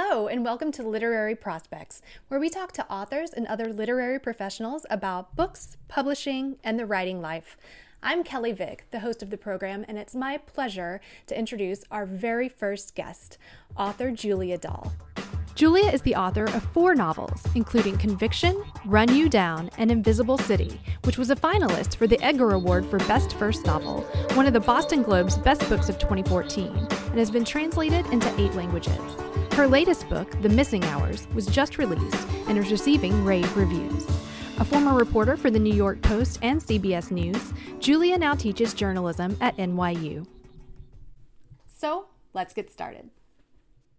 Hello, and welcome to Literary Prospects, where we talk to authors and other literary professionals about books, publishing, and the writing life. I'm Kelly Vick, the host of the program, and it's my pleasure to introduce our very first guest, author Julia Dahl. Julia is the author of four novels, including Conviction, Run You Down, and Invisible City, which was a finalist for the Edgar Award for Best First Novel, one of the Boston Globe's best books of 2014, and has been translated into eight languages. Her latest book, The Missing Hours, was just released and is receiving rave reviews. A former reporter for the New York Post and CBS News, Julia now teaches journalism at NYU. So, let's get started.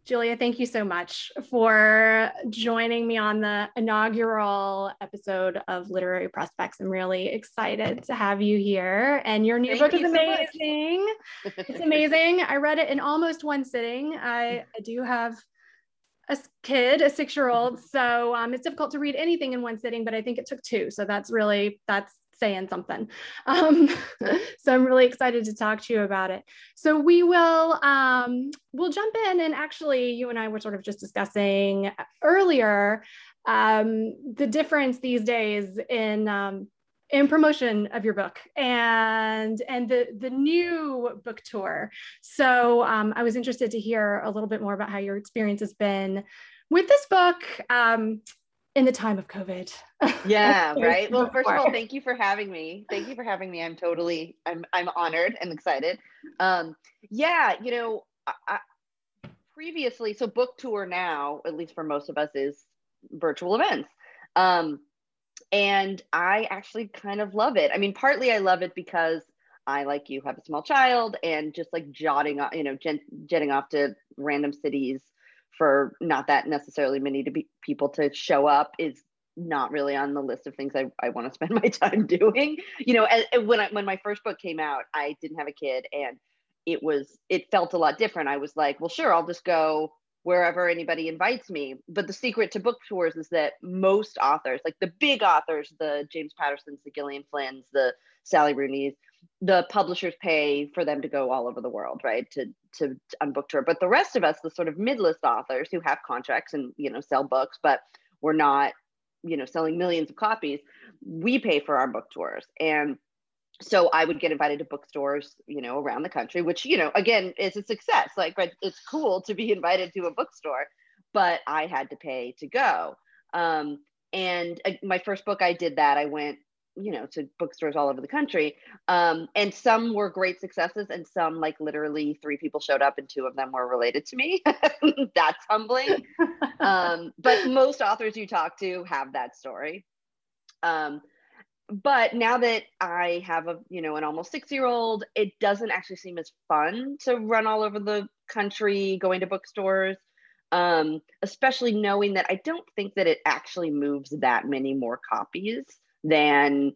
Julia, thank you so much for joining me on the inaugural episode of Literary Prospects. I'm really excited to have you here. And your new thank book is amazing. So it's amazing. I read it in almost one sitting. I, I do have a kid, a six year old. So um, it's difficult to read anything in one sitting, but I think it took two. So that's really, that's saying something. Um, so I'm really excited to talk to you about it. So we will um, we'll jump in and actually you and I were sort of just discussing earlier um, the difference these days in um, in promotion of your book and and the the new book tour. So um, I was interested to hear a little bit more about how your experience has been with this book. Um, in the time of COVID. Yeah, right. Well, first of all, thank you for having me. Thank you for having me. I'm totally, I'm, I'm honored and excited. Um, yeah, you know, I, previously, so book tour now, at least for most of us, is virtual events. Um, and I actually kind of love it. I mean, partly I love it because I, like you, have a small child and just like jotting, you know, jetting off to random cities for not that necessarily many to be people to show up is not really on the list of things I, I want to spend my time doing. You know, and, and when I when my first book came out, I didn't have a kid and it was it felt a lot different. I was like, well, sure, I'll just go wherever anybody invites me. But the secret to book tours is that most authors, like the big authors, the James Pattersons, the Gillian Flynn's, the Sally Rooney's, the publishers pay for them to go all over the world, right? To to on book tour. But the rest of us, the sort of mid-list authors who have contracts and you know sell books, but we're not, you know, selling millions of copies, we pay for our book tours. And so I would get invited to bookstores, you know, around the country, which, you know, again, is a success. Like it's cool to be invited to a bookstore, but I had to pay to go. Um, and uh, my first book, I did that. I went you know to bookstores all over the country. Um, and some were great successes and some like literally three people showed up and two of them were related to me. That's humbling. Um, but most authors you talk to have that story. Um, but now that i have a you know an almost six year old it doesn't actually seem as fun to run all over the country going to bookstores um, especially knowing that i don't think that it actually moves that many more copies than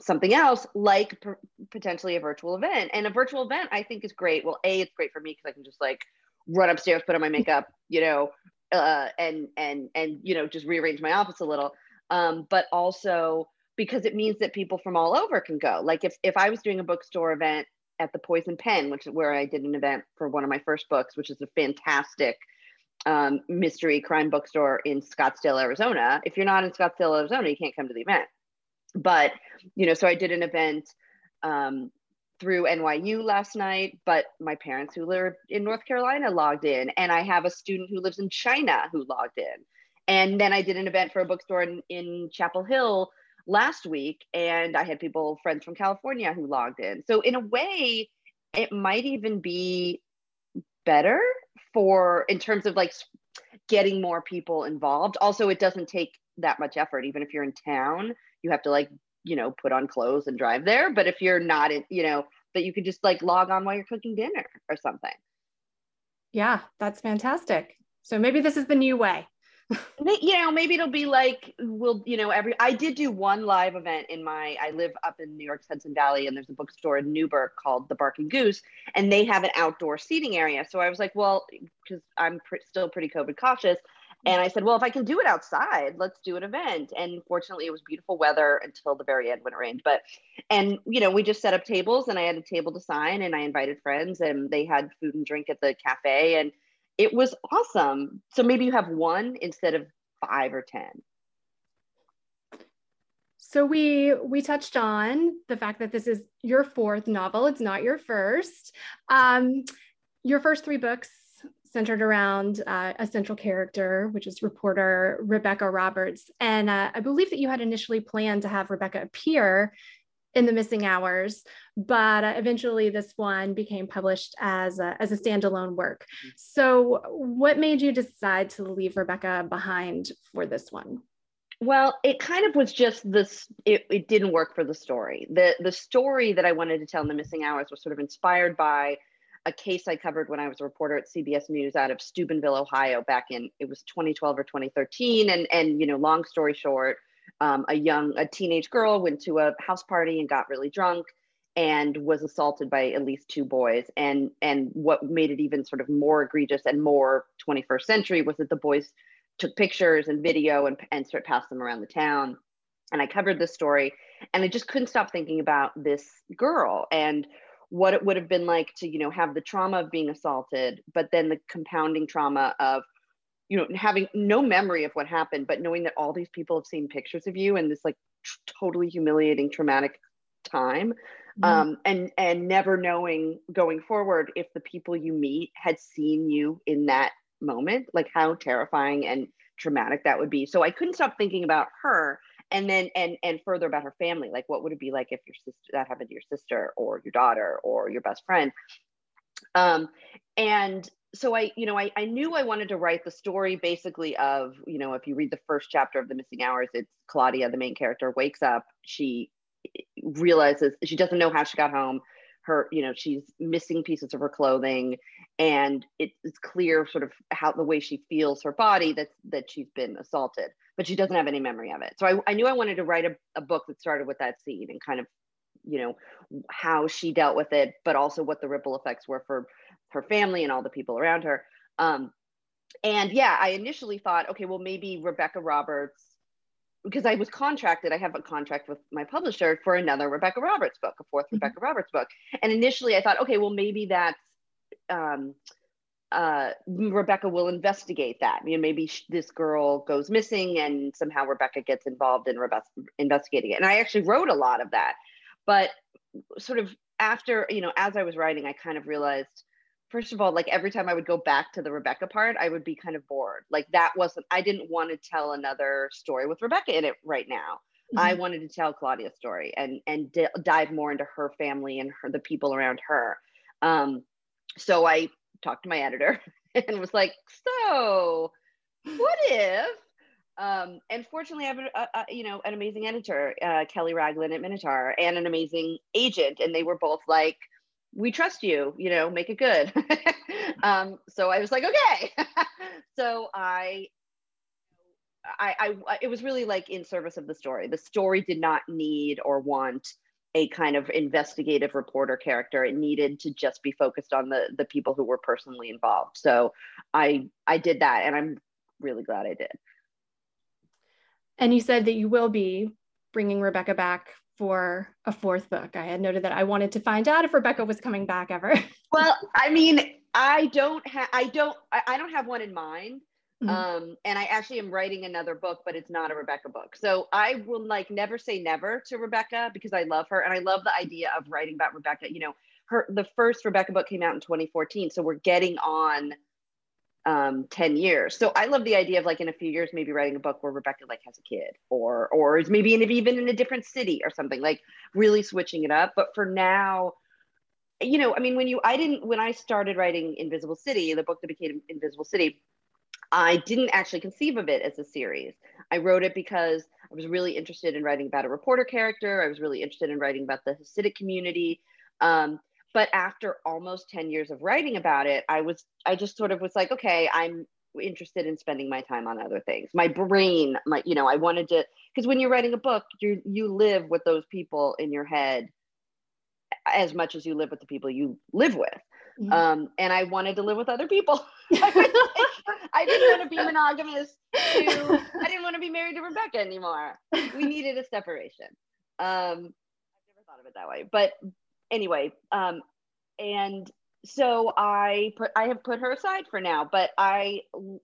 something else like p- potentially a virtual event. And a virtual event I think is great. Well, A, it's great for me because I can just like run upstairs, put on my makeup, you know, uh, and and and you know just rearrange my office a little. Um, but also because it means that people from all over can go. Like if if I was doing a bookstore event at the Poison Pen, which is where I did an event for one of my first books, which is a fantastic um, mystery crime bookstore in Scottsdale, Arizona. If you're not in Scottsdale, Arizona, you can't come to the event but you know so i did an event um, through nyu last night but my parents who live in north carolina logged in and i have a student who lives in china who logged in. And then i did an event for a bookstore in, in chapel hill last week and i had people friends from california who logged in. So in a way it might even be better for in terms of like getting more people involved. Also it doesn't take that much effort even if you're in town you have to like you know put on clothes and drive there. But if you're not in you know that you could just like log on while you're cooking dinner or something. Yeah that's fantastic. So maybe this is the new way. You know maybe it'll be like we'll you know every i did do one live event in my i live up in new york's hudson valley and there's a bookstore in newburgh called the barking goose and they have an outdoor seating area. So i was like well because i'm pr- still pretty covid cautious and I said, well, if I can do it outside, let's do an event. And fortunately, it was beautiful weather until the very end when it rained. But, and, you know, we just set up tables and I had a table to sign and I invited friends and they had food and drink at the cafe. And it was awesome. So maybe you have one instead of five or 10. So we we touched on the fact that this is your fourth novel. It's not your first. Um, your first three books centered around uh, a central character, which is reporter Rebecca Roberts. And uh, I believe that you had initially planned to have Rebecca appear in the missing hours, but uh, eventually this one became published as a, as a standalone work. Mm-hmm. So, what made you decide to leave Rebecca behind for this one? Well, it kind of was just this. It, it didn't work for the story. the The story that I wanted to tell in the missing hours was sort of inspired by a case I covered when I was a reporter at CBS News out of Steubenville, Ohio, back in it was 2012 or 2013. And and you know, long story short, um, a young a teenage girl went to a house party and got really drunk and was assaulted by at least two boys. And and what made it even sort of more egregious and more 21st century was that the boys took pictures and video and and sort of passed them around the town. And I covered this story, and I just couldn't stop thinking about this girl and what it would have been like to you know have the trauma of being assaulted but then the compounding trauma of you know having no memory of what happened but knowing that all these people have seen pictures of you in this like t- totally humiliating traumatic time mm-hmm. um, and and never knowing going forward if the people you meet had seen you in that moment like how terrifying and traumatic that would be so i couldn't stop thinking about her and then and and further about her family like what would it be like if your sister that happened to your sister or your daughter or your best friend? Um and so i you know I, I knew i wanted to write the story basically of you know if you read the first chapter of the missing hours it's claudia the main character wakes up. She realizes she doesn't know how she got home. Her you know she's missing pieces of her clothing and it's clear sort of how the way she feels her body that that she's been assaulted but she doesn't have any memory of it so i, I knew i wanted to write a, a book that started with that scene and kind of you know how she dealt with it but also what the ripple effects were for her family and all the people around her um, and yeah i initially thought okay well maybe rebecca roberts because I was contracted, I have a contract with my publisher for another Rebecca Roberts book, a 4th mm-hmm. Rebecca Roberts book. And initially I thought, okay, well, maybe that's, um, uh, Rebecca will investigate that. You know, maybe sh- this girl goes missing and somehow Rebecca gets involved in Rebe- investigating it. And I actually wrote a lot of that. But sort of after, you know, as I was writing, I kind of realized, first of all, like every time I would go back to the Rebecca part, I would be kind of bored. Like that wasn't, I didn't want to tell another story with Rebecca in it right now. Mm-hmm. I wanted to tell Claudia's story and and d- dive more into her family and her the people around her. Um, so I talked to my editor and was like, "So, what if?" Um, and fortunately, I have a, a, you know an amazing editor, uh, Kelley Ragland at Minotaur, and an amazing agent, and they were both like, we trust you, you know, make it good. um, so I was like, okay. so I, I, I, it was really like in service of the story. The story did not need or want a kind of investigative reporter character. It needed to just be focused on the the people who were personally involved. So I, I did that, and I'm really glad I did. And you said that you will be bringing Rebecca back for a fourth book. I had noted that I wanted to find out if Rebecca was coming back ever. well, I mean, I don't have I don't I, I, don't have one in mind. Mm-hmm. Um, and I actually am writing another book, but it's not a Rebecca book. So I will like never say never to Rebecca because I love her and I love the idea of writing about Rebecca. You know, her the first Rebecca book came out in 2014. So we're getting on um 10 years so i love the idea of like in a few years maybe writing a book where rebecca like has a kid or or is maybe in, even in a different city or something like really switching it up but for now you know i mean when you i didn't when i started writing invisible city the book that became invisible city i didn't actually conceive of it as a series. I wrote it because i was really interested in writing about a reporter character. I was really interested in writing about the hasidic community. Um, but after almost 10 years of writing about it i was i just sort of was like okay i'm interested in spending my time on other things. My brain my you know i wanted to because when you're writing a book you you live with those people in your head as much as you live with the people you live with. Mm-hmm. um, and i wanted to live with other people. I didn't want to be monogamous to, i didn't want to be married to rebecca anymore we needed a separation um, i've never thought of it that way but anyway, um, and so I put I have put her aside for now, but I really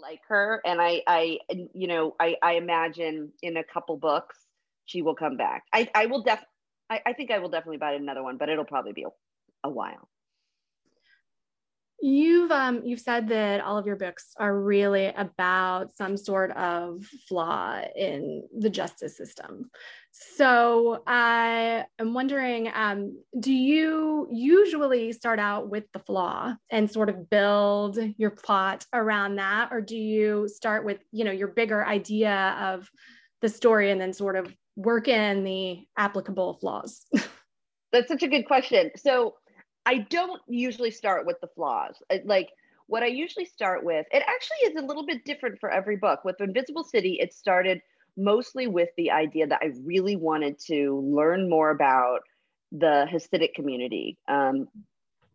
like her, and I I you know I I imagine in a couple books she will come back. I I will def I, I think I will definitely buy another one, but it'll probably be a, a while. You've um, you've said that all of your books are really about some sort of flaw in the justice system. So I am wondering, um, do you usually start out with the flaw and sort of build your plot around that, or do you start with you know your bigger idea of the story and then sort of work in the applicable flaws? That's such a good question. So I don't usually start with the flaws. Like what I usually start with, it actually is a little bit different for every book. With Invisible City, it started mostly with the idea that I really wanted to learn more about the Hasidic community. Um,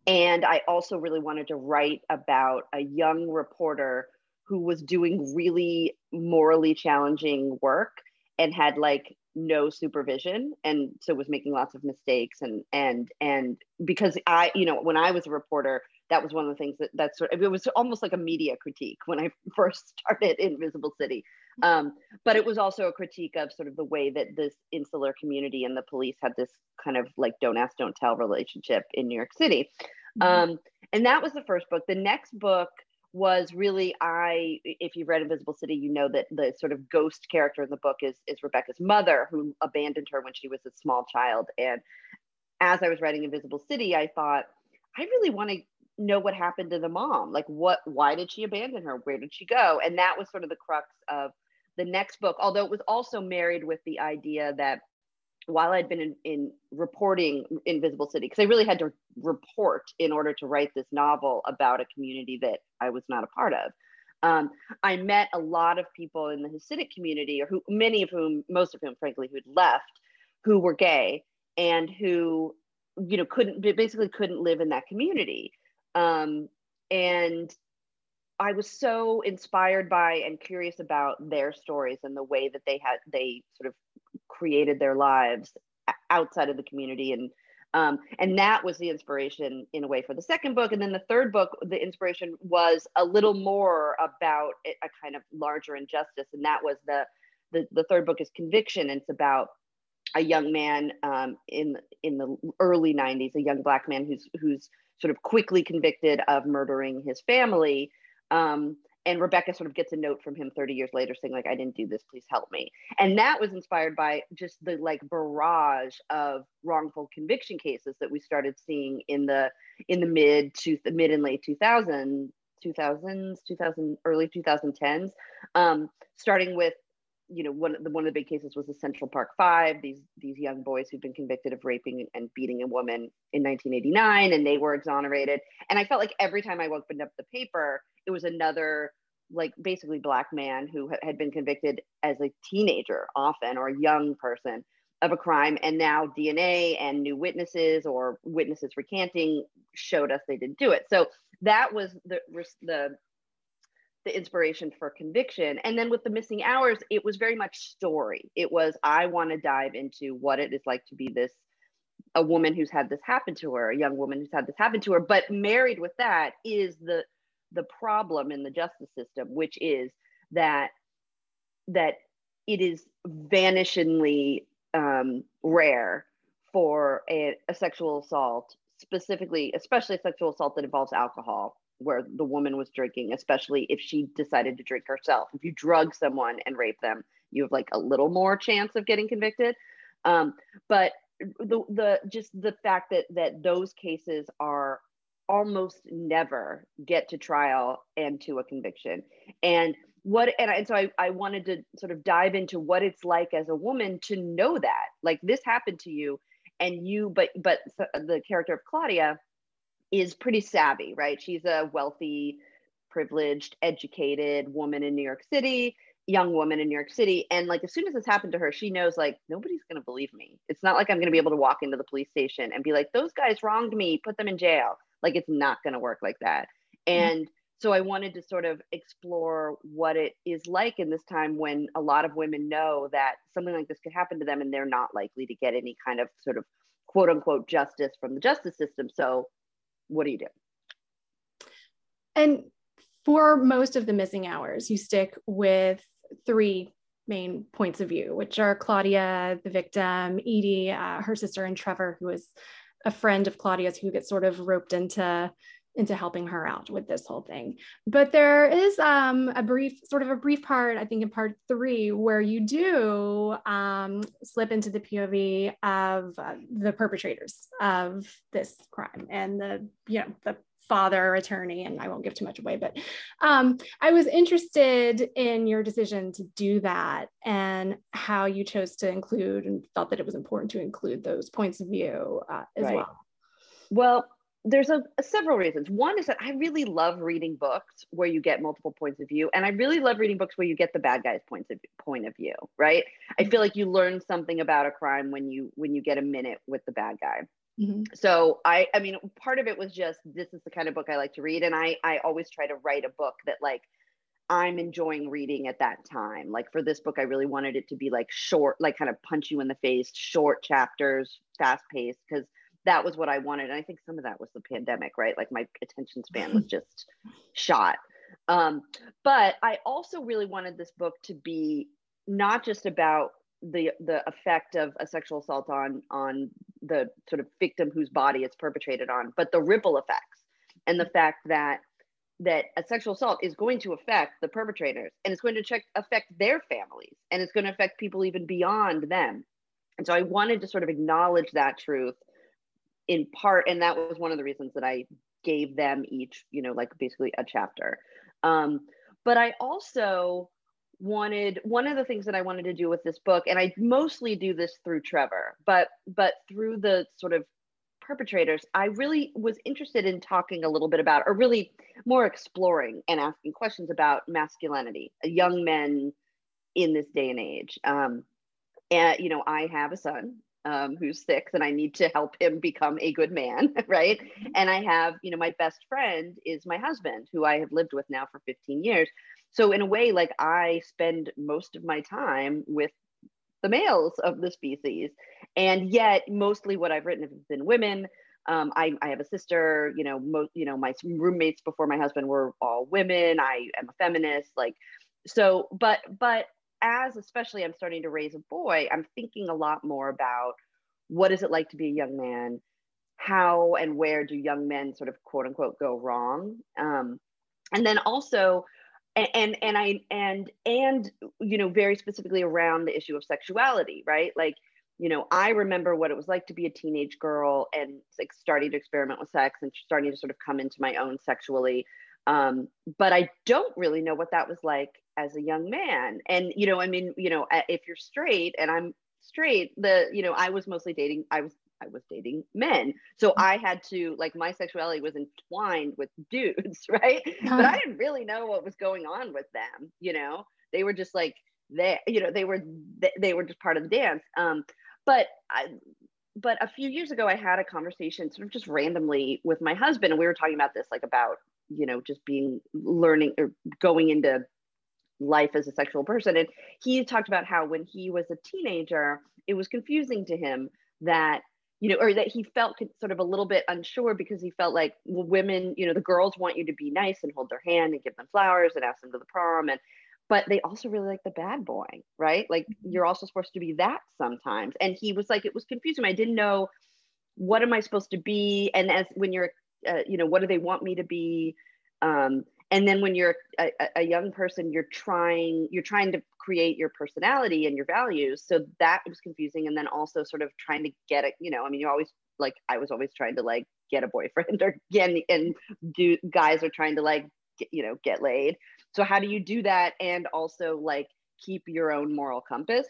and I also really wanted to write about a young reporter who was doing really morally challenging work and had like no supervision and so was making lots of mistakes and and and because i you know when i was a reporter that was one of the things that that sort of it was almost like a media critique when i first started invisible city. Um, but it was also a critique of sort of the way that this insular community and the police had this kind of like don't ask don't tell relationship in new york city. Mm-hmm. um, and that was the first book. The next book was really I if you've read Invisible City, you know that the sort of ghost character in the book is is Rebecca's mother who abandoned her when she was a small child. And as I was writing Invisible City, I thought, I really want to know what happened to the mom. Like what why did she abandon her? Where did she go? And that was sort of the crux of the next book, although it was also married with the idea that while I'd been in, in reporting Invisible City, because I really had to report in order to write this novel about a community that I was not a part of. Um, I met a lot of people in the Hasidic community, or who many of whom, most of whom, frankly, who'd left, who were gay and who, you know, couldn't basically couldn't live in that community. Um, and I was so inspired by and curious about their stories and the way that they had they sort of created their lives outside of the community. And um, and that was the inspiration in a way for the second book. And then the third book the inspiration was a little more about a kind of larger injustice. And that was the the, the third book is conviction. And it's about a young man um, in in the early 90s a young black man who's who's sort of quickly convicted of murdering his family. Um, and rebecca sort of gets a note from him 30 years later saying like i didn't do this please help me and that was inspired by just the like barrage of wrongful conviction cases that we started seeing in the in the mid to the mid and late 2000s 2000s 2000 early 2010s um, starting with you know one of the one of the big cases was the Central Park Five. These these young boys who'd been convicted of raping and beating a woman in 1989, and they were exonerated. And I felt like every time I opened up the paper, it was another like basically black man who had been convicted as a teenager, often or a young person of a crime, and now DNA and new witnesses or witnesses recanting showed us they didn't do it. So that was the the the inspiration for conviction. And then with the missing hours, it was very much story. It was, I want to dive into what it is like to be this a woman who's had this happen to her, a young woman who's had this happen to her. But married with that is the the problem in the justice system, which is that that it is vanishingly um, rare for a, a sexual assault, specifically, especially a sexual assault that involves alcohol, where the woman was drinking, especially if she decided to drink herself. If you drug someone and rape them, you have like a little more chance of getting convicted. Um, but the the just the fact that that those cases are almost never get to trial and to a conviction and what and, I, and so I, I wanted to sort of dive into what it's like as a woman to know that like this happened to you and you but but the character of claudia is pretty savvy, right? She's a wealthy, privileged, educated woman in New York City, young woman in New York City. And like as soon as this happened to her, she knows like nobody's gonna believe me. It's not like I'm gonna be able to walk into the police station and be like, those guys wronged me, put them in jail. Like it's not gonna work like that. Mm-hmm. And so I wanted to sort of explore what it is like in this time when a lot of women know that something like this could happen to them and they're not likely to get any kind of sort of quote unquote justice from the justice system. So what do you do and for most of the missing hours you stick with three main points of view which are claudia the victim edie uh, her sister and trevor who is a friend of claudia's who gets sort of roped into into helping her out with this whole thing. But there is um, a brief, sort of a brief part, I think in part three, where you do um, slip into the POV of uh, the perpetrators of this crime and the, you know, the father attorney and i won't give too much away but um, i was interested in your decision to do that and how you chose to include and felt that it was important to include those points of view uh, as right. well well there's a, a, several reasons. One is that I really love reading books where you get multiple points of view, and I really love reading books where you get the bad guy's points of point of view. Right? I feel like you learn something about a crime when you when you get a minute with the bad guy. Mm-hmm. So I I mean part of it was just this is the kind of book I like to read, and I I always try to write a book that like I'm enjoying reading at that time. Like for this book, I really wanted it to be like short, like kind of punch you in the face, short chapters, fast paced, because that was what I wanted. And I think some of that was the pandemic, right? Like my attention span was just shot. Um, but I also really wanted this book to be not just about the the effect of a sexual assault on on the sort of victim whose body it's perpetrated on, but the ripple effects and the fact that that a sexual assault is going to affect the perpetrators and it's going to check, affect their families and it's going to affect people even beyond them. And so I wanted to sort of acknowledge that truth in part and that was one of the reasons that i gave them each you know like basically a chapter um, but i also wanted one of the things that i wanted to do with this book and i mostly do this through trevor but but through the sort of perpetrators i really was interested in talking a little bit about or really more exploring and asking questions about masculinity young men in this day and age um, and you know i have a son um, who's six and I need to help him become a good man, right? Mm-hmm. And I have, you know, my best friend is my husband, who I have lived with now for 15 years. So, in a way, like I spend most of my time with the males of the species. And yet, mostly what I've written has been women. Um, I, I, have a sister, you know, you know, my roommates before my husband were all women. I am a feminist, like, so, but, but as especially I'm starting to raise a boy, I'm thinking a lot more about what is it like to be a young man? How and where do young men sort of quote unquote go wrong? Um, and then also, and, and and I and and you know very specifically around the issue of sexuality, right? Like you know I remember what it was like to be a teenage girl and like starting to experiment with sex and starting to sort of come into my own sexually. Um, but I don't really know what that was like as a young man and you know i mean you know if you're straight and i'm straight the you know i was mostly dating i was i was dating men so mm-hmm. i had to like my sexuality was entwined with dudes right but i didn't really know what was going on with them you know they were just like they you know they were they, they were just part of the dance um but i but a few years ago i had a conversation sort of just randomly with my husband and we were talking about this like about you know just being learning or going into life as a sexual person. And he talked about how when he was a teenager, it was confusing to him that you know, or that he felt sort of a little bit unsure because he felt like well, women, you know, the girls want you to be nice and hold their hand and give them flowers and ask them to the prom, and but they also really like the bad boy, right? Like mm-hmm. you're also supposed to be that sometimes. And he was like, it was confusing. I didn't know what am I supposed to be, and as when you're, uh, you know, what do they want me to be? Um, and then when you're a, a, young person you're trying you're trying to create your personality and your values so that was confusing and then also sort of trying to get it you know i mean you always like i was always trying to like get a boyfriend or again and do guys are trying to like get, you know get laid so how do you do that and also like keep your own moral compass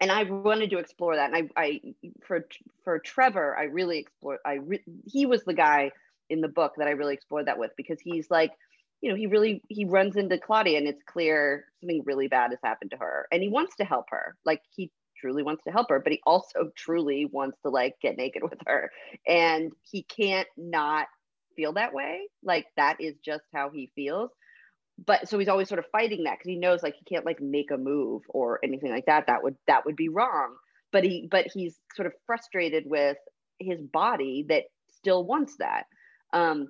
and I wanted to explore that. And I, I for for Trevor, I really explored. I re, he was the guy in the book that I really explored that with because he's like you know, he really he runs into Claudia and it's clear something really bad has happened to her. And he wants to help her. Like he truly wants to help her, but he also truly wants to like get naked with her. And he can't not feel that way. Like that is just how he feels. But so he's always sort of fighting that because he knows like he can't like make a move or anything like that. That would that would be wrong. But he but he's sort of frustrated with his body that still wants that. Um,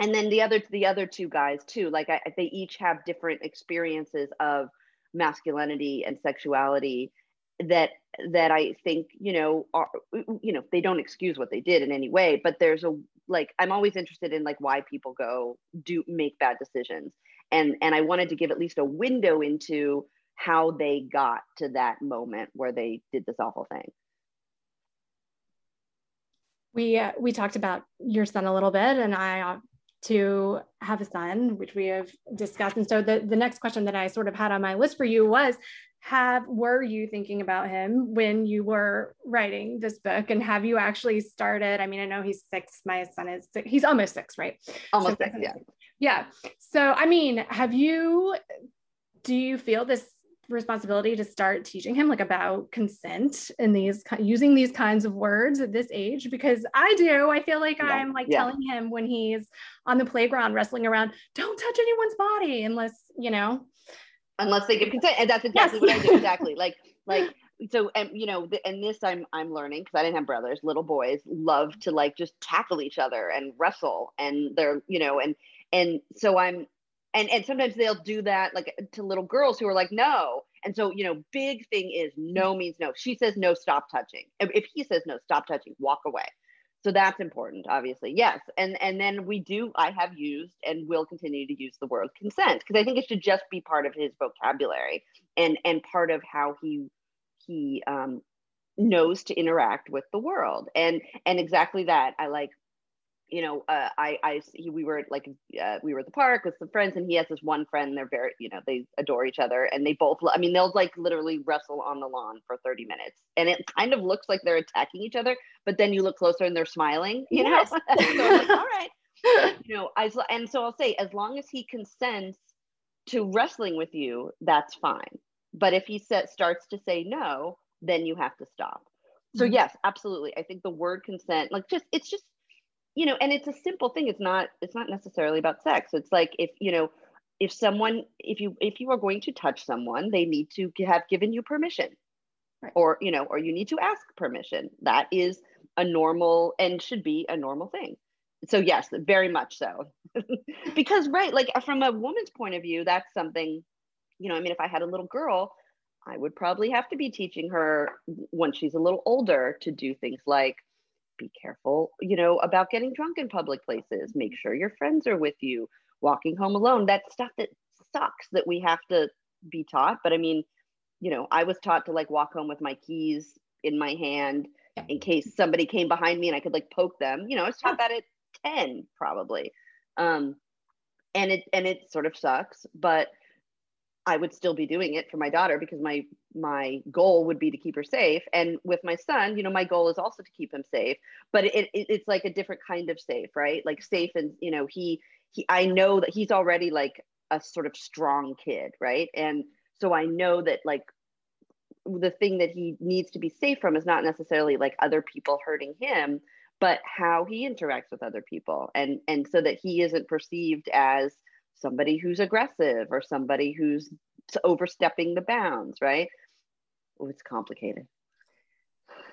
and then the other the other two guys too, like I, they each have different experiences of masculinity and sexuality that that I think you know are you know they don't excuse what they did in any way, but there's a like I'm always interested in like why people go do make bad decisions, and and I wanted to give at least a window into how they got to that moment where they did this awful thing. We uh, we talked about your son a little bit, and I uh, to have a son, which we have discussed. And so the the next question that I sort of had on my list for you was have were you thinking about him when you were writing this book? And have you actually started i mean i know he's six my son is six, he's almost six right? Almost so, six yeah. yeah. So i mean have you do you feel this responsibility to start teaching him like about consent and these using these kinds of words at this age because I do I feel like yeah. I'm like yeah. telling him when he's on the playground wrestling around don't touch anyone's body unless you know unless they give consent and that's exactly yes. what i do exactly like like so and you know and this i'm i'm learning because i didn't have brothers little boys love to like just tackle each other and wrestle and they're you know and and so i'm and and sometimes they'll do that like to little girls who are like no. And so you know big thing is no means no. She says no stop touching. If he says no stop touching walk away. So that's important obviously. Yes. And and then we do i have used and will continue to use the word consent because i think it should just be part of his vocabulary and and part of how he he um, knows to interact with the world. And and exactly that i like you know, uh, I, I, he, we were like, uh, we were at the park with some friends, and he has this one friend. They're very, you know, they adore each other, and they both. I mean, they'll like literally wrestle on the lawn for thirty minutes, and it kind of looks like they're attacking each other. But then you look closer, and they're smiling. You yes. know, so like, all right, you know, I, and so I'll say, as long as he consents to wrestling with you, that's fine. But if he set, starts to say no, then you have to stop. So mm-hmm. yes, absolutely. I think the word consent, like just, it's just you know and it's a simple thing. It's not it's not necessarily about sex. It's like if you know if someone if you if you are going to touch someone they need to have given you permission. Right. or you know or you need to ask permission. That is a normal and should be a normal thing. So yes very much so. Because right like uh, from a woman's point of view that's something you know i mean if i had a little girl i would probably have to be teaching her when she's a little older to do things like be careful, you know, about getting drunk in public places. Make sure your friends are with you. Walking home alone. That stuff that sucks that we have to be taught. But I mean, you know, I was taught to like walk home with my keys in my hand in case somebody came behind me and I could like poke them. You know, I was taught that at 10 probably. Um and it and it sort of sucks, but I would still be doing it for my daughter because my my goal would be to keep her safe. And with my son, you know, my goal is also to keep him safe. But it, it it's like a different kind of safe, right? Like safe, and you know, he he I know that he's already like a sort of strong kid, right? And so I know that like the thing that he needs to be safe from is not necessarily like other people hurting him but how he interacts with other people and and so that he isn't perceived as somebody who's aggressive or somebody who's overstepping the bounds, right? Oh, it's complicated.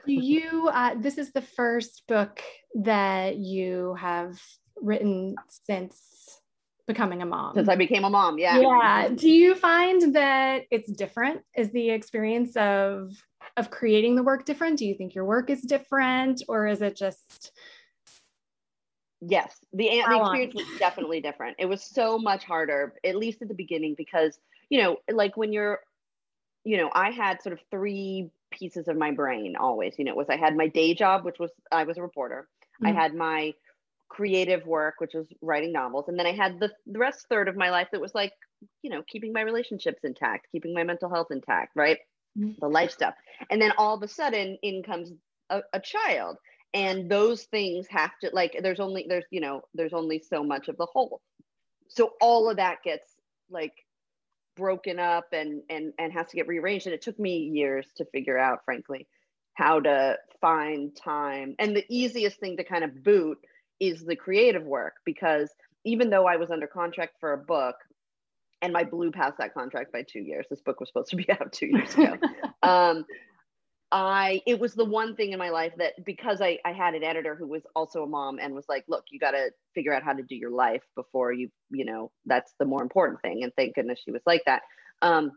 you, uh, this is the first book that you have written since becoming a mom. Since I became a mom, yeah. Yeah. Do you find that it's different? Is the experience of of creating the work different? Do you think your work is different, or is it just Yes, the, the experience was definitely different. It was so much harder, at least at the beginning, because, you know, like when you're, you know, I had sort of three pieces of my brain always, you know, was I had my day job, which was I was a reporter. Mm-hmm. I had my creative work, which was writing novels. And then I had the, the rest third of my life that was like, you know, keeping my relationships intact, keeping my mental health intact, right? Mm-hmm. The life stuff. And then all of a sudden in comes a, a child and those things have to like there's only there's you know there's only so much of the whole. So all of that gets like broken up and and and has to get rearranged. And it took me years to figure out frankly how to find time. And the easiest thing to kind of boot is the creative work because even though i was under contract for a book and I blew past that contract by two years this book was supposed to be out two years ago um, I it was the one thing in my life that because I, I had an editor who was also a mom and was like, look, you gotta figure out how to do your life before you, you know, that's the more important thing. And thank goodness she was like that. Um,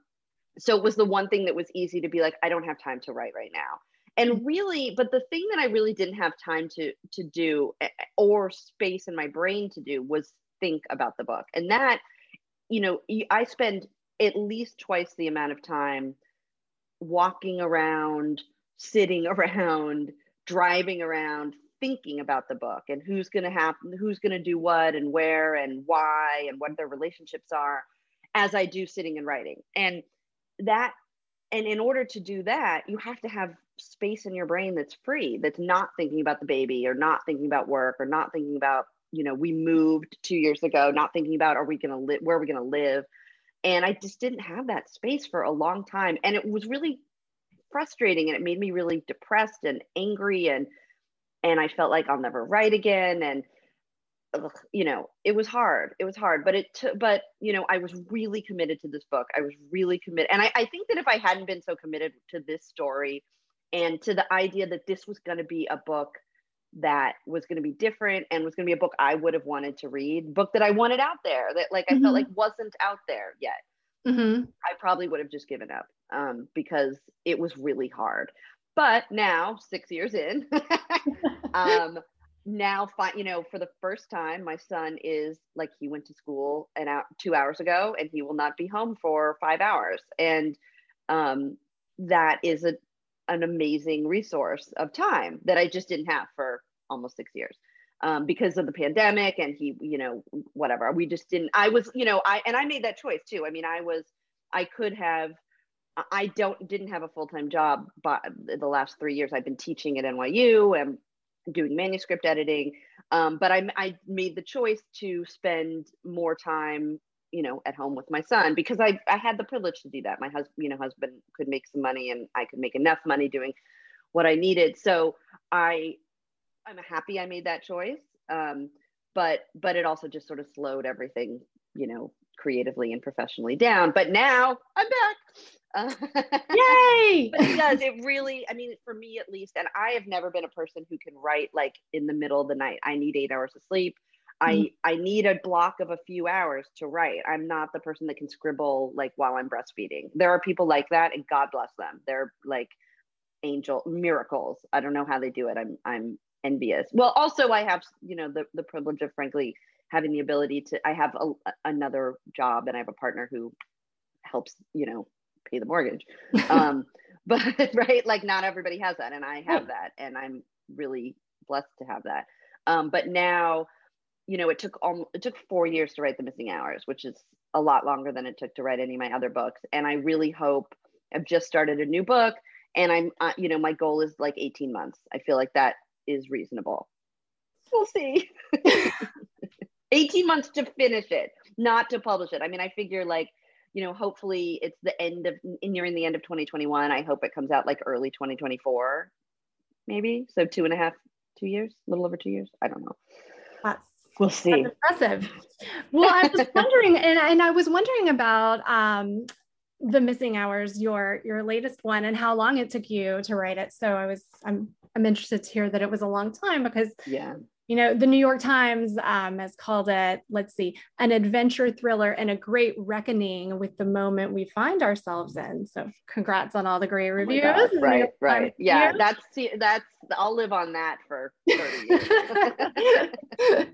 so it was the one thing that was easy to be like, I don't have time to write right now. And really, but the thing that I really didn't have time to to do or space in my brain to do was think about the book. And that, you know, I spend at least twice the amount of time walking around, sitting around, driving around, thinking about the book and who's going to happen, who's going to do what and where and why and what their relationships are as I do sitting and writing. And that, and in order to do that, you have to have space in your brain that's free, that's not thinking about the baby or not thinking about work or not thinking about, you know, we moved two years ago, not thinking about are we going to live, where are we going to live? And i just didn't have that space for a long time and it was really frustrating and it made me really depressed and angry and and i felt like i'll never write again and you know it was hard it was hard but it took but you know i was really committed to this book i was really committed and I, I think that if i hadn't been so committed to this story and to the idea that this was going to be a book that was going to be different and was going to be a book I would have wanted to read, book that I wanted out there that like I mm-hmm. felt like wasn't out there yet. Mm-hmm. I probably would have just given up um, because it was really hard. But now, six years in, um, now, fi- you know, for the first time, my son is like he went to school an hour, two hours ago, and he will not be home for five hours, and um, that is a an amazing resource of time that I just didn't have for almost six years um, because of the pandemic and he, you know, whatever. We just didn't. I was, you know, I and I made that choice too. I mean, I was, I could have. I don't didn't have a full time job, but the last three years I've been teaching at NYU and doing manuscript editing. Um, but I, I made the choice to spend more time you know at home with my son because i i had the privilege to do that my husband you know husband could make some money and i could make enough money doing what i needed so i i'm happy i made that choice um, but but it also just sort of slowed everything you know creatively and professionally down but now i'm back uh, Yay! but it does. It really, I mean, for me at least, and I have never been a person who can write like in the middle of the night. I need eight hours of sleep. I mm-hmm. I need a block of a few hours to write. I'm not the person that can scribble like while I'm breastfeeding. There are people like that and God bless them. They're like angel miracles. I don't know how they do it. I'm I'm envious. Well, also I have, you know, the the privilege of frankly having the ability to I have a, another job and I have a partner who helps, you know, pay the mortgage. um but right like not everybody has that and I have that and I'm really blessed to have that. Um but now you know, it took um, it took four years to write The Missing Hours, which is a lot longer than it took to write any of my other books. And I really hope I've just started a new book, and I'm, uh, you know, my goal is like 18 months. I feel like that is reasonable. We'll see. 18 months to finish it, not to publish it. I mean, I figure like, you know, hopefully it's the end of nearing the end of 2021. I hope it comes out like early 2024, maybe. So two and a half, two years, a little over two years. I don't know. We'll see. That's impressive. Well, I was wondering, and, and I was wondering about um, the missing hours, your your latest one, and how long it took you to write it. So I was, I'm, I'm interested to hear that it was a long time because yeah, you know, the New York Times um, has called it, let's see, an adventure thriller and a great reckoning with the moment we find ourselves in. So, congrats on all the great oh reviews. Oh right, right. Yeah, that's that's I'll live on that for 30 years.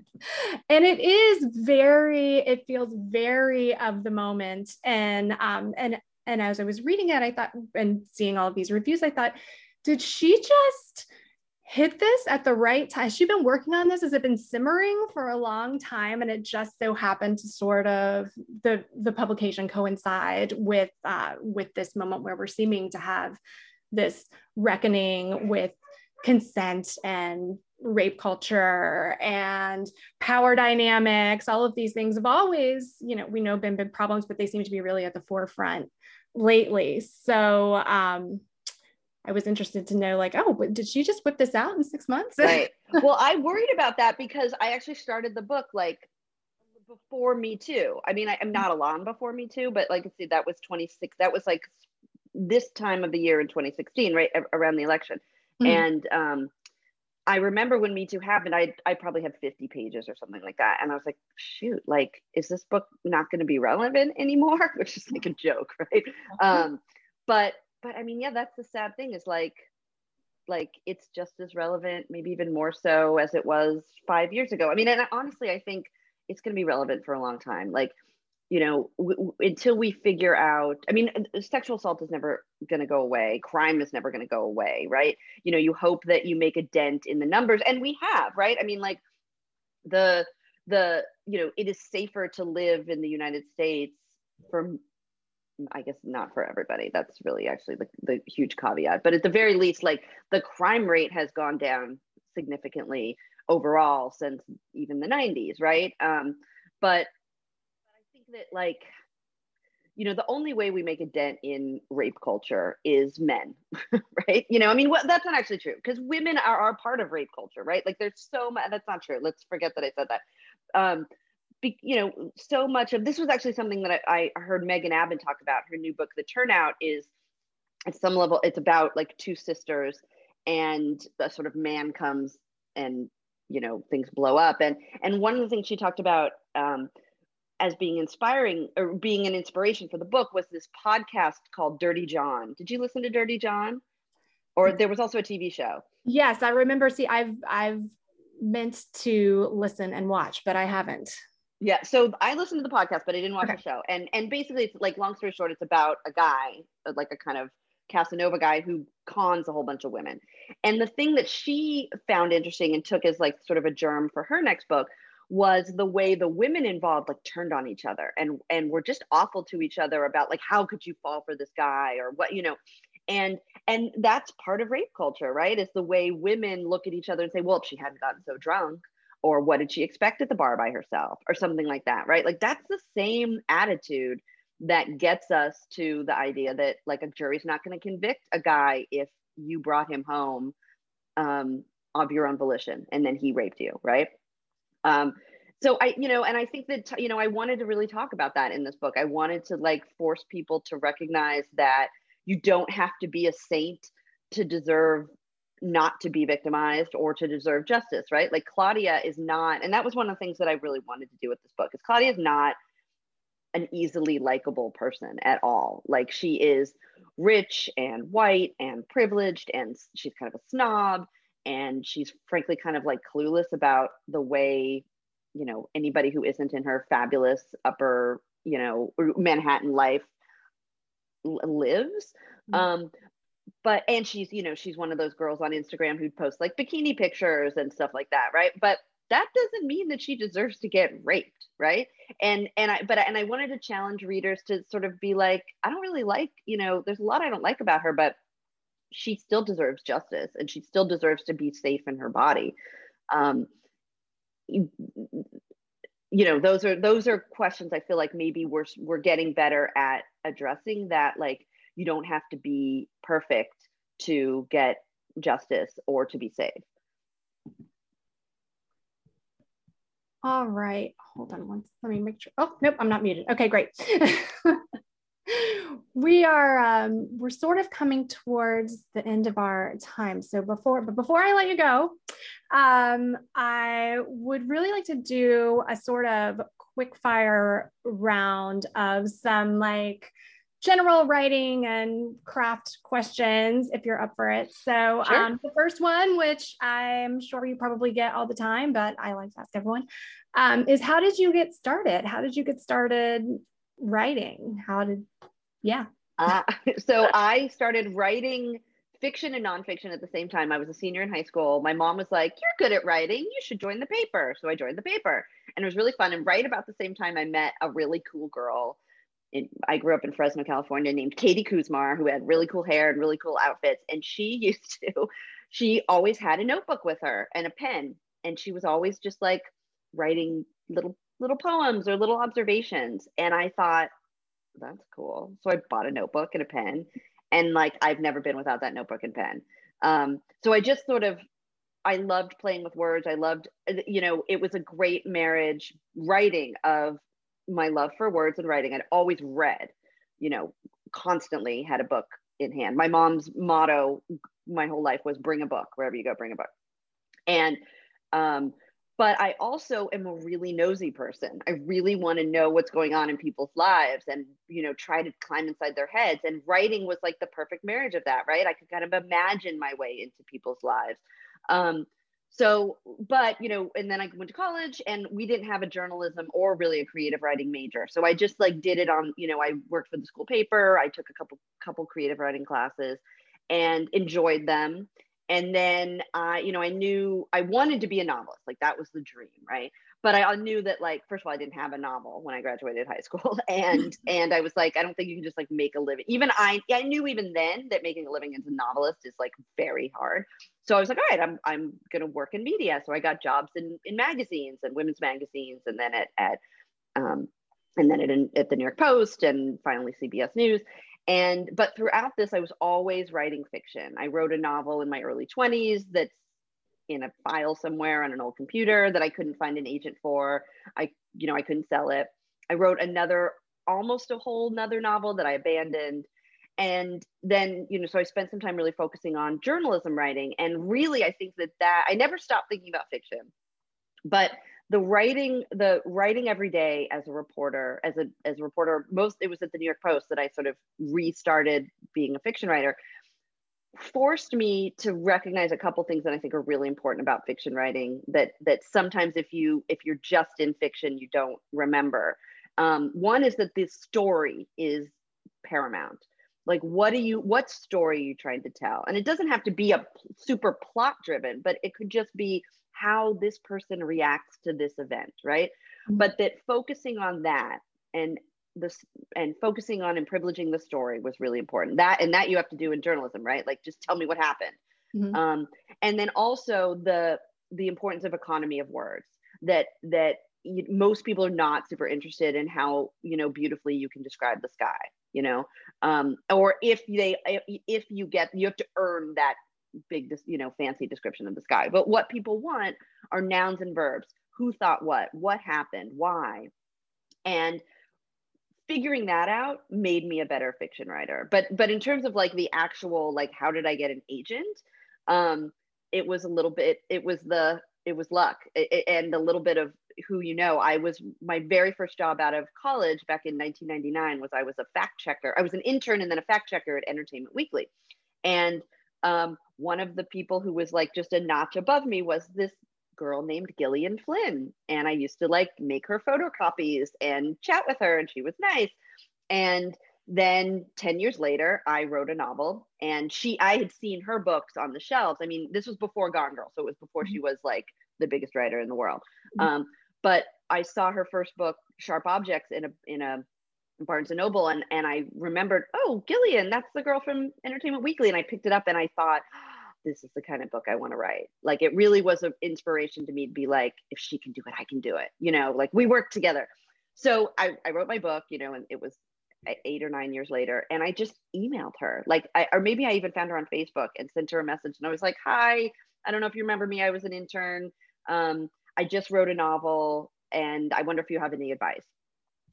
and it is very, it feels very of the moment. And um, and and as I was reading it, I thought and seeing all of these reviews, I thought, did she just hit this at the right time. Has she been working on this? Has it been simmering for a long time? And it just so happened to sort of the the publication coincide with uh, with this moment where we're seeming to have this reckoning with consent and rape culture and power dynamics all of these things have always you know we know been big problems but they seem to be really at the forefront lately so um I was interested to know, like, oh, did she just whip this out in six months? right. Well, I worried about that because I actually started the book like before Me Too. I mean, I, am not alone before Me Too, but like, I see, that was 26. That was like this time of the year in 2016, right around the election. Mm-hmm. And um, I remember when Me Too happened, I I probably had 50 pages or something like that, and I was like, shoot, like, is this book not going to be relevant anymore? Which is like a joke, right? Um, but but I mean, yeah, that's the sad thing is like like it's just as relevant, maybe even more so as it was five years ago. I mean, and honestly, I think it's going to be relevant for a long time. Like, you know, w- until we figure out, I mean, uh, sexual assault is never going to go away. Crime is never going to go away, right? You know, you hope that you make a dent in the numbers, and we have, right? I mean, like the the you know, it is safer to live in the United States for I guess not for everybody. That's really actually the, the huge caveat. But at the very least, like the crime rate has gone down significantly overall since even the 90s, right? Um, but, I think that like, you know, the only way we make a dent in rape culture is men, right? You know, I mean, what, that's not actually true because women are, are part of rape culture, right? Like there's so much, that's not true. Let's forget that I said that. Um, you know, so much of this was actually something that I, I heard Megan Abbott talk about. Her new book, The Turnout, is at some level, it's about like two sisters and a sort of man comes and you know things blow up. And and one of the things she talked about um, as being inspiring or being an inspiration for the book was this podcast called dirty john. Did you listen to dirty john? Or there was also a tv show. Yes i remember see i've i've meant to listen and watch but i haven't yeah, so I listened to the podcast, but I didn't watch okay. the show. And and basically, it's like long story short, it's about a guy, uh, like a kind of Casanova guy who cons a whole bunch of women. And the thing that she found interesting and took as like sort of a germ for her next book was the way the women involved like turned on each other and and were just awful to each other about like how could you fall for this guy or what you know and and that's part of rape culture right is the way women look at each other and say well if she hadn't gotten so drunk or what did she expect at the bar by herself or something like that right? Like that's the same attitude that gets us to the idea that like a jury's not going to convict a guy if you brought him home um, of your own volition and then he raped you right? Um, so i you know and i think that you know i wanted to really talk about that in this book. I wanted to like force people to recognize that you don't have to be a saint to deserve not to be victimized or to deserve justice, right? Like Claudia is not, and that was one of the things that I really wanted to do with this book, is Claudia is not an easily likable person at all. Like she is rich and white and privileged, and she's kind of a snob, and she's frankly kind of like clueless about the way, you know, anybody who isn't in her fabulous upper, you know, Manhattan life lives. Mm-hmm. Um, but and she's you know she's one of those girls on instagram who posts like bikini pictures and stuff like that right? But that doesn't mean that she deserves to get raped right? And and i but and i wanted to challenge readers to sort of be like i don't really like you know there's a lot i don't like about her but she still deserves justice and she still deserves to be safe in her body. Um you, you know those are those are questions i feel like maybe we're we're getting better at addressing that like you don't have to be perfect to get justice or to be safe. All right, hold on one. Let me make sure. Oh, nope, I'm not muted. Okay, great. we are um, we're sort of coming towards the end of our time. So before, but before I let you go, um, I would really like to do a sort of quick fire round of some like general writing and craft questions if you're up for it. So, sure. um, the first one, which I'm sure you probably get all the time, but I like to ask everyone, um, is how did you get started? How did you get started writing? How did, yeah. Uh, so, I started writing fiction and nonfiction at the same time. I was a senior in high school. My mom was like, You're good at writing. You should join the paper. So, I joined the paper and it was really fun. And right about the same time, I met a really cool girl in, I grew up in Fresno, California, named Katie Kuzmar, who had really cool hair and really cool outfits. And she used to, she always had a notebook with her and a pen. And she was always just like writing little little poems or little observations. And I thought, that's cool. So I bought a notebook and a pen. And like I've never been without that notebook and pen. Um, so I just sort of I loved playing with words. I loved, you know, it was a great marriage writing of my love for words and writing. I'd always read, you know, constantly had a book in hand. My mom's motto my whole life was bring a book wherever you go, bring a book. And um, but I also am a really nosy person. I really want to know what's going on in people's lives and, you know, try to climb inside their heads. And writing was like the perfect marriage of that, right? I could kind of imagine my way into people's lives. Um, so, but, you know, and then I went to college and we didn't have a journalism or really a creative writing major. So I just like did it on, you know, I worked for the school paper. I took a couple, couple creative writing classes and enjoyed them and then I, you know, I knew I wanted to be a novelist. Like that was the dream, right? But I knew that, like, first of all, I didn't have a novel when I graduated high school, and and I was like, I don't think you can just like make a living. Even I, I knew even then that making a living as a novelist is like very hard. So I was like, all right, I'm I'm gonna work in media. So I got jobs in in magazines and women's magazines, and then at at um, and then at, at the New York Post, and finally CBS News. And but throughout this i was always writing fiction. I wrote a novel in my early 20s that's in a file somewhere on an old computer that i couldn't find an agent for. I you know i couldn't sell it. I wrote another almost a whole nother novel that i abandoned and then you know so i spent some time really focusing on journalism writing. And really i think that that i never stopped thinking about fiction but the writing the writing every day as a reporter as a as a reporter most it was at the new york post that i sort of restarted being a fiction writer forced me to recognize a couple things that i think are really important about fiction writing that that sometimes if you if you're just in fiction you don't remember. Um, one is that this story is paramount like what do you what story are you trying to tell and it doesn't have to be a super plot driven but it could just be how this person reacts to this event, right? Mm-hmm. But that focusing on that and this and focusing on and privileging the story was really important. That and that you have to do in journalism, right? Like just tell me what happened. Mm-hmm. Um, and then also the the importance of economy of words that that you, most people are not super interested in how you know beautifully you can describe the sky you know um, or if they if you get you have to earn that big, you know, fancy description of the sky. But what people want are nouns and verbs. Who thought what? What happened? Why? And figuring that out made me a better fiction writer. But but in terms of like the actual like how did I get an agent? Um, it was a little bit. It was the it was luck and a little bit of who you know i was my very first job out of college back in 1999 was i was a fact checker i was an intern and then a fact checker at entertainment weekly and um, one of the people who was like just a notch above me was this girl named Gillian Flynn. And I used to like make her photocopies and chat with her, and she was nice. And then 10 years later, I wrote a novel, and she, I had seen her books on the shelves. I mean, this was before Gone Girl, so it was before she mm-hmm. was like the biggest writer in the world. Mm-hmm. Um, but I saw her first book, Sharp Objects, in a in a Barnes and Noble, and and I remembered, oh, Gillian, that's the girl from Entertainment Weekly, and I picked it up, and I thought, this is the kind of book I want to write. Like it really was an inspiration to me to be like, if she can do it, I can do it. You know, like we work together. So I, I wrote my book, you know, and it was eight or nine years later, and I just emailed her, like, I, or maybe I even found her on Facebook and sent her a message, and I was like, hi, I don't know if you remember me, I was an intern. Um, I just wrote a novel, and I wonder if you have any advice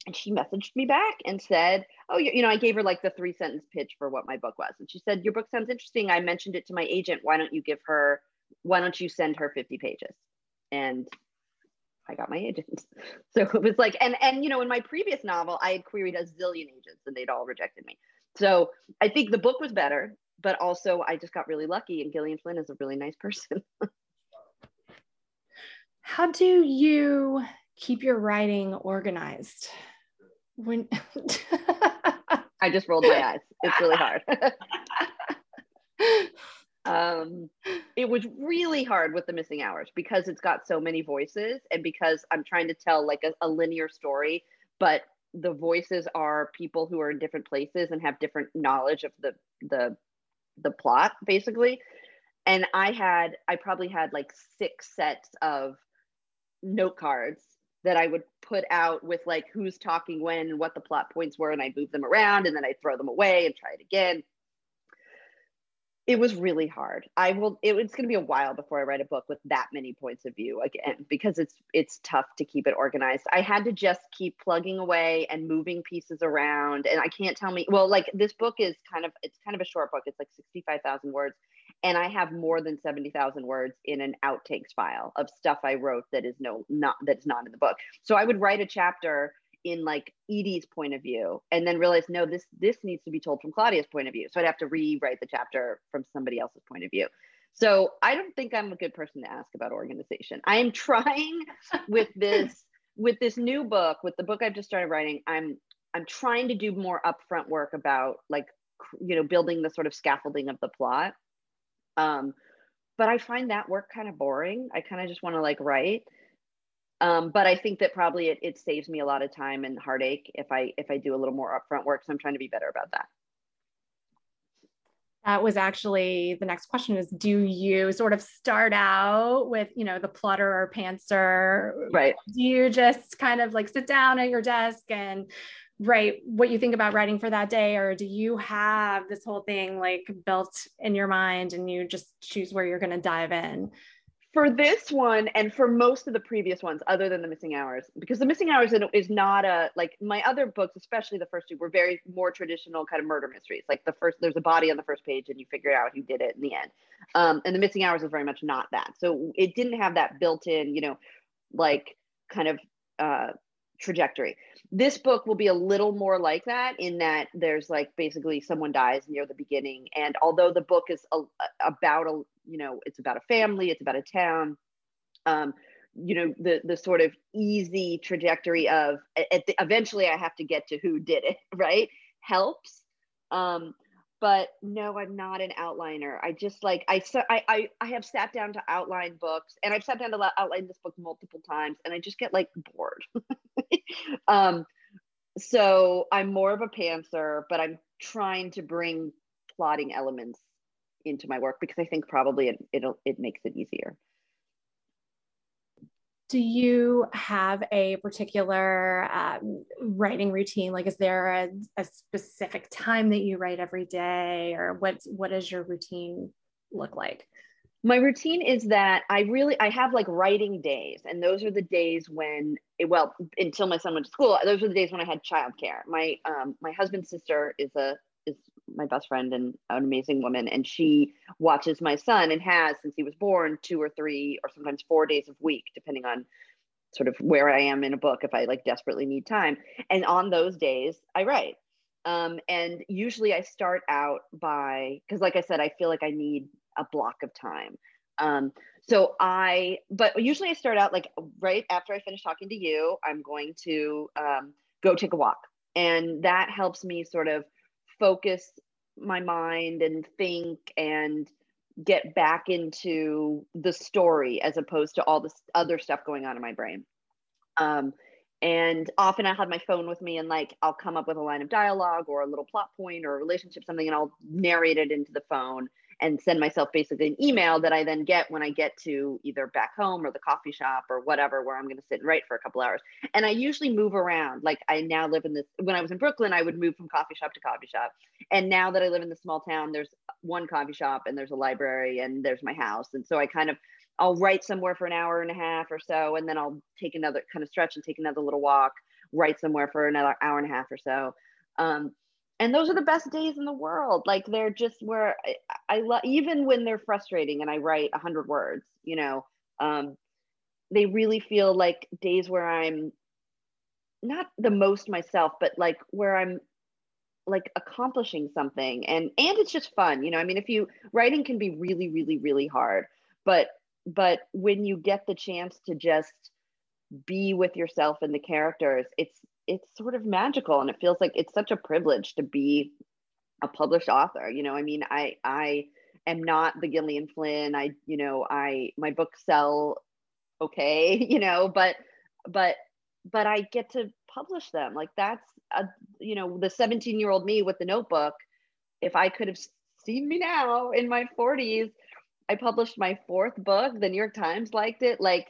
and she messaged me back and said, "Oh, you, you, know, I gave her like the three sentence pitch for what my book was, and she said, "Your book sounds interesting. I mentioned it to my agent. Why don't you give her? Why don't you send her 50 pages?" And I got my agent. So it was like, and and you know, in my previous novel, I had queried a zillion agents, and they'd all rejected me. So I think the book was better, but also I just got really lucky, and Gillian Flynn is a really nice person. How do you keep your writing organized? when I just rolled my eyes. It's really hard. um, it was really hard with the missing hours because it's got so many voices and because I'm trying to tell like a, a linear story, but the voices are people who are in different places and have different knowledge of the the the plot basically and i had i probably had like six sets of note cards that I would put out with like who's talking when and what the plot points were, and I'd move them around and then I'd throw them away and try it again. it was really hard. I will it, it's going to be a while before I write a book with that many points of view again because it's it's tough to keep it organized. I had to just keep plugging away and moving pieces around and I can't tell me well like this book is kind of it's kind of a short book. It's like 65,000 words and I have more than 70,000 words in an outtakes file of stuff I wrote that is no not that's not in the book. So I would write a chapter in like Edie's point of view and then realize no this this needs to be told from Claudia's point of view. So I'd have to rewrite the chapter from somebody else's point of view. So I don't think I'm a good person to ask about organization. I am trying with this with this new book with the book I've just started writing I'm I'm trying to do more upfront work about like you know building the sort of scaffolding of the plot um but I find that work kind of boring I kind of just want to like write um, but I think that probably it, it saves me a lot of time and heartache if I if I do a little more upfront work. So I'm trying to be better about that. That was actually the next question is do you sort of start out with, you know, the plotter or pantser? Right. Do you just kind of like sit down at your desk and write what you think about writing for that day? Or do you have this whole thing like built in your mind and you just choose where you're going to dive in? for this one and for most of the previous ones other than the missing hours because the missing hours is not a like my other books especially the first two were very more traditional kind of murder mysteries like the first there's a body on the first page and you figure out who did it in the end um, and the missing hours is very much not that so it didn't have that built in you know like kind of uh, trajectory. This book will be a little more like that in that there's like basically someone dies near the beginning and although the book is a, about a you know it's about a family it's about a town um, you know the the sort of easy trajectory of the, eventually i have to get to who did it right? Helps um, but no i'm not an outliner i just like I, so I i have sat down to outline books and i've sat down to outline this book multiple times and i just get like bored um so i'm more of a pantser but i'm trying to bring plotting elements into my work because I think probably it it'll it makes it easier. Do you have a particular um, writing routine? Like, is there a, a specific time that you write every day, or what what does your routine look like? my routine is that I really I have like writing days, and those are the days when it, well until my son went to school. Those are the days when I had childcare. My um, my husband's sister is a my best friend and an amazing woman and she watches my son and has since he was born two or three or sometimes four days a week depending on sort of where i am in a book if i like desperately need time. And on those days i write. Um, and usually i start out by because like i said i feel like i need a block of time. Um, so i but usually i start out like right after i finish talking to you i'm going to um, go take a walk. And that helps me sort of focus my mind and think and get back into the story as opposed to all this other stuff going on in my brain. Um, and often I have my phone with me and like I'll come up with a line of dialogue or a little plot point or a relationship, something, and I'll narrate it into the phone and send myself basically an email that I then get when I get to either back home or the coffee shop or whatever, where I'm going to sit and write for a couple hours. And I usually move around. Like I now live in this, when I was in Brooklyn, I would move from coffee shop to coffee shop. And now that I live in the small town, there's one coffee shop and there's a library and there's my house. And so I kind of, I'll write somewhere for an hour and a half or so, and then I'll take another kind of stretch and take another little walk, write somewhere for another hour and a half or so. Um, and those are the best days in the world. Like they're just where i, I love even when they're frustrating and i write 100 words you know um, they really feel like days where i'm not the most myself but like where i'm like accomplishing something. And and it's just fun you know i mean if you writing can be really really really hard but but when you get the chance to just be with yourself and the characters it's it's sort of magical and it feels like it's such a privilege to be a published author you know? I mean i i am not the gillian flynn. I you know i my books sell okay you know but but but i get to publish them. Like that's a you know the 17 year old me with the notebook if i could have seen me now in my 40s i published my fourth book the new york times liked it. Like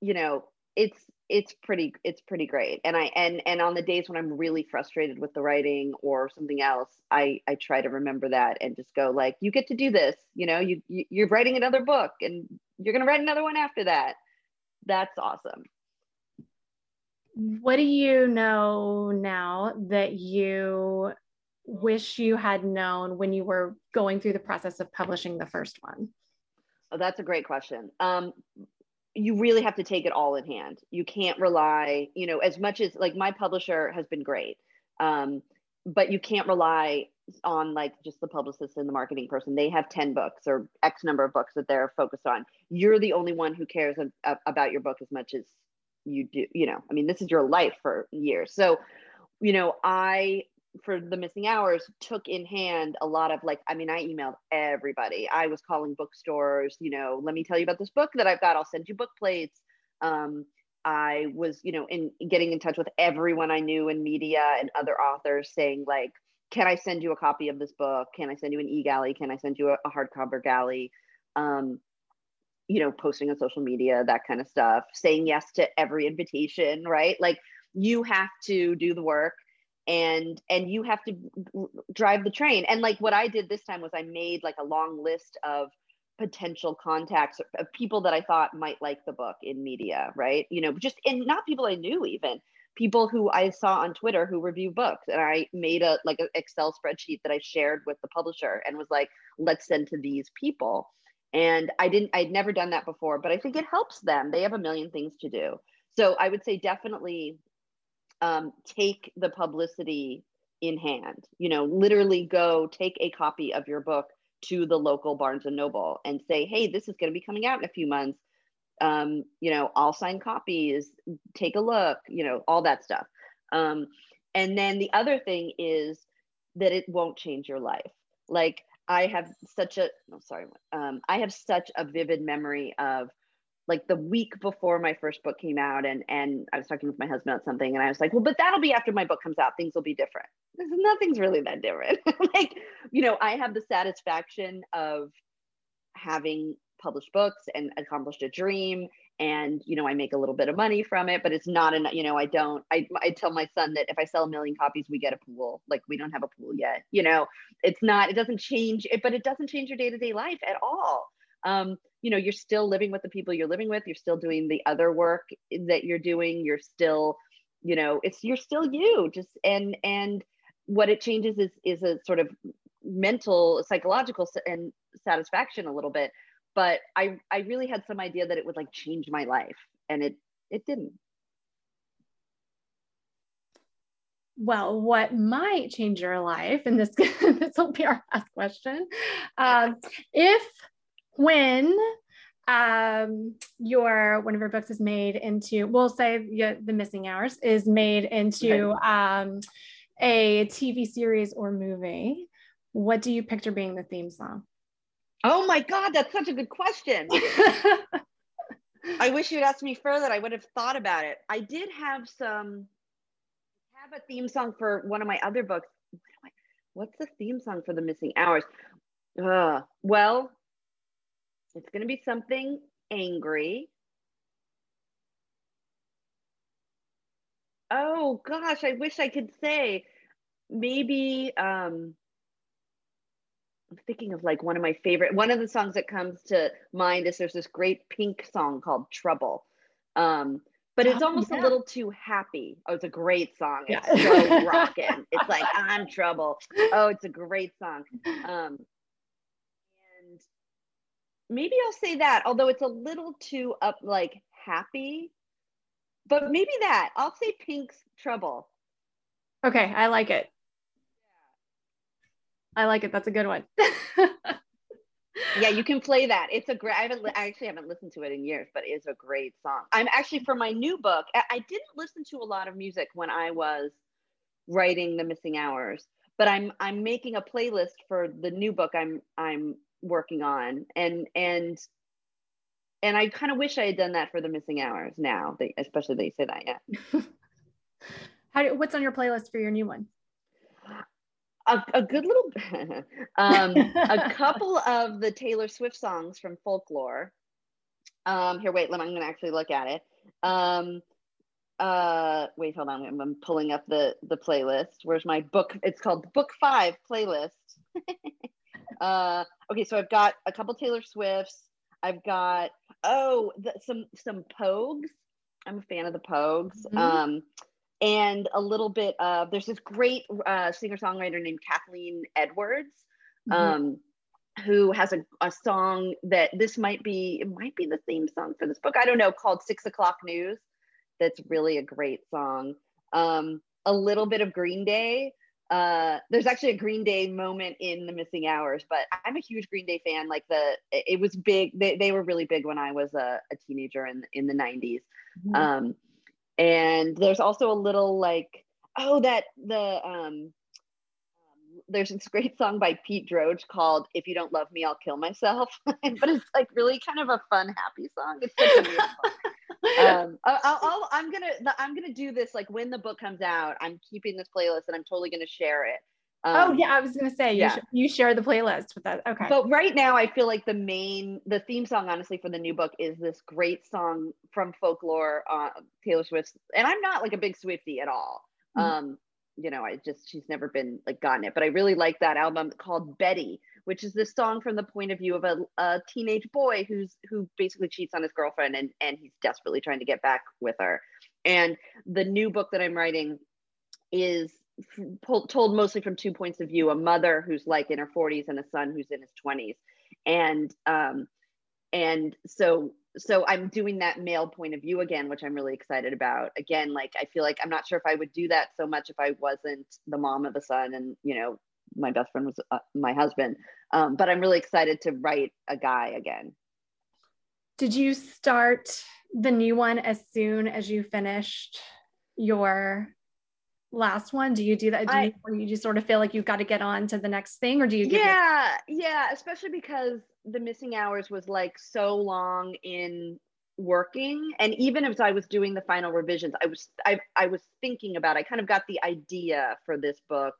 you know it's it's pretty it's pretty great. And i and and on the days when i'm really frustrated with the writing or something else i i try to remember that and just go like you get to do this you know you, you you're writing another book and you're going to write another one after that. That's awesome. What do you know now that you wish you had known when you were going through the process of publishing the first one? Oh that's a great question. Um you really have to take it all in hand. You can't rely, you know, as much as like my publisher has been great, um, but you can't rely on like just the publicist and the marketing person. They have 10 books or X number of books that they're focused on. You're the only one who cares about your book as much as you do, you know, I mean, this is your life for years. So, you know, I for the missing hours took in hand a lot of like i mean i emailed everybody. I was calling bookstores you know let me tell you about this book that i've got. I'll send you book plates. Um, i was you know in getting in touch with everyone i knew in media and other authors saying like can i send you a copy of this book? Can i send you an e-galley? Can i send you a, a hardcover galley? Um, you know posting on social media that kind of stuff saying yes to every invitation right? Like you have to do the work and and you have to drive the train. And like what i did this time was i made like a long list of potential contacts of people that i thought might like the book in media right? You know just and not people i knew even people who i saw on twitter who review books. And i made a like an excel spreadsheet that i shared with the publisher and was like let's send to these people. And i didn't i'd never done that before but i think it helps them. They have a million things to do. So i would say definitely um, take the publicity in hand. You know, literally go take a copy of your book to the local Barnes and Noble and say, hey, this is going to be coming out in a few months. Um, you know, I'll sign copies, take a look, you know, all that stuff. Um, and then the other thing is that it won't change your life. Like I have such a, oh, sorry, um, I have such a vivid memory of like the week before my first book came out and and I was talking with my husband about something and I was like, well, but that'll be after my book comes out. Things will be different. Nothing's really that different. like, you know, I have the satisfaction of having published books and accomplished a dream and you know i make a little bit of money from it but it's not enough you know i don't I, I tell my son that if i sell a million copies we get a pool like we don't have a pool yet you know it's not it doesn't change it but it doesn't change your day-to-day life at all um, you know you're still living with the people you're living with you're still doing the other work that you're doing you're still you know it's you're still you just and and what it changes is is a sort of mental psychological and satisfaction a little bit but i i really had some idea that it would like change my life and it it didn't. Well, what might change your life, and this this will be our last question, um, if when um, your one of your books is made into, we'll say yeah, the missing hours is made into um, a TV series or movie. What do you picture being the theme song? Oh my God, that's such a good question. I wish you'd asked me further. I would have thought about it. I did have some have a theme song for one of my other books. What's the theme song for the missing hours? Uh, well, it's going to be something angry. Oh gosh, I wish I could say maybe um I'm thinking of like one of my favorite one of the songs that comes to mind is there's this great pink song called Trouble. Um but it's oh, almost yeah. a little too happy. Oh, it's a great song. It's yeah. so rocking. It's like I'm trouble. Oh, it's a great song. Um maybe I'll say that, although it's a little too up like happy. But maybe that. I'll say Pink's Trouble. Okay, I like it. I like it. That's a good one. yeah, you can play that. It's a great. I haven't. I actually haven't listened to it in years, but it's a great song. I'm actually for my new book. I didn't listen to a lot of music when I was writing the missing hours, but I'm I'm making a playlist for the new book. I'm I'm working on and and and I kind of wish I had done that for the missing hours now, they, especially that you say that. Yeah. How do, what's on your playlist for your new one? A, a good little, um, a couple of the Taylor Swift songs from Folklore. Um, here, wait, let me, I'm going to actually look at it. Um, uh wait hold on I'm, I'm pulling up the the playlist where's my book it's called book five playlist uh okay so i've got a couple taylor swifts i've got oh the, some some pogues i'm a fan of the pogues mm-hmm. um and a little bit of there's this great uh, singer songwriter named kathleen edwards mm-hmm. um who has a, a song that this might be it might be the theme song for this book i don't know called six o'clock news that's really a great song. Um, a little bit of Green Day. Uh, there's actually a Green Day moment in the missing hours, but I'm a huge Green Day fan. Like the, it was big. They, they were really big when I was a, a teenager in in the 90s. Mm-hmm. Um, and there's also a little like, oh, that the um, there's this great song by Pete Droge called "If You Don't Love Me, I'll Kill Myself," but it's like really kind of a fun, happy song. It's such a weird song. um, I'll, i am gonna I'm gonna do this like when the book comes out. I'm keeping this playlist and I'm totally gonna share it. Oh, um, oh yeah, I was gonna say you yeah. sh- you share the playlist with us. Okay. But right now, I feel like the main the theme song, honestly, for the new book is this great song from Folklore, uh, Taylor Swift. And I'm not like a big Swifty at all. Mm-hmm. Um, you know, I just she's never been like gotten it. But I really like that album called Betty, which is this song from the point of view of a, a teenage boy who's who basically cheats on his girlfriend and and he's desperately trying to get back with her. And the new book that I'm writing is told mostly from two points of view: a mother who's like in her 40s and a son who's in his 20s, and um, and so so i'm doing that male point of view again which i'm really excited about. Again like i feel like i'm not sure if i would do that so much if i wasn't the mom of a son and you know my best friend was uh, my husband um, but i'm really excited to write a guy again. Did you start the new one as soon as you finished your last one? Do you do that? Do I, you, you just sort of feel like you've got to get on to the next thing or do you yeah yeah especially because the missing hours was like so long in working. And even as i was doing the final revisions i was i, I was thinking about i kind of got the idea for this book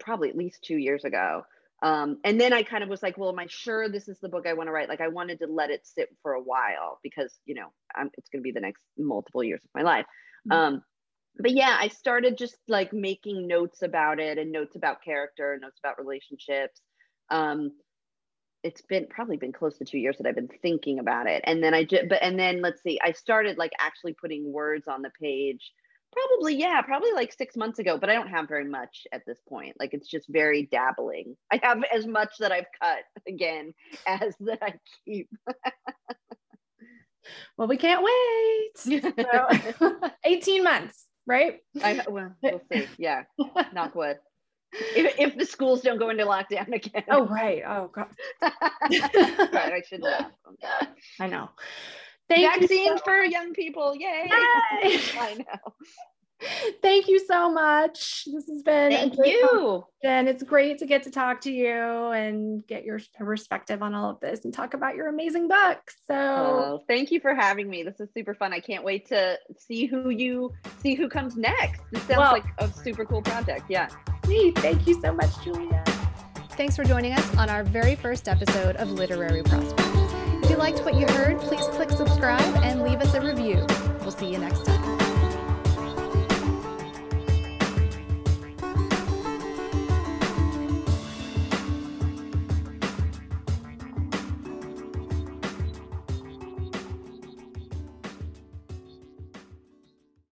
probably at least two years ago um, and then i kind of was like well am i sure this is the book i want to write like i wanted to let it sit for a while because you know I'm, it's going to be the next multiple years of my life mm-hmm. um, but yeah i started just like making notes about it and notes about character notes about relationships um, it's been probably been close to two years that I've been thinking about it. And then I just, but, and then let's see, I started like actually putting words on the page probably, yeah, probably like six months ago, but I don't have very much at this point. Like it's just very dabbling. I have as much that I've cut again as that I keep. well, we can't wait. So, 18 months, right? I, well, we'll see. Yeah. Knock wood if, if, the schools don't go into lockdown again. Oh right. Oh god. right, I should laugh. I know. Thank Vaccines so- for young people. Yay. Yay. I know. Thank you so much. This has been Thank you. And it's great to get to talk to you and get your perspective on all of this and talk about your amazing book. So oh, thank you for having me. This is super fun. I can't wait to see who you see who comes next. This sounds well, like a super cool project. Yeah. Thank you so much, Julia. Thanks for joining us on our very first episode of Literary Prospects. If you liked what you heard, please click subscribe and leave us a review. We'll see you next time.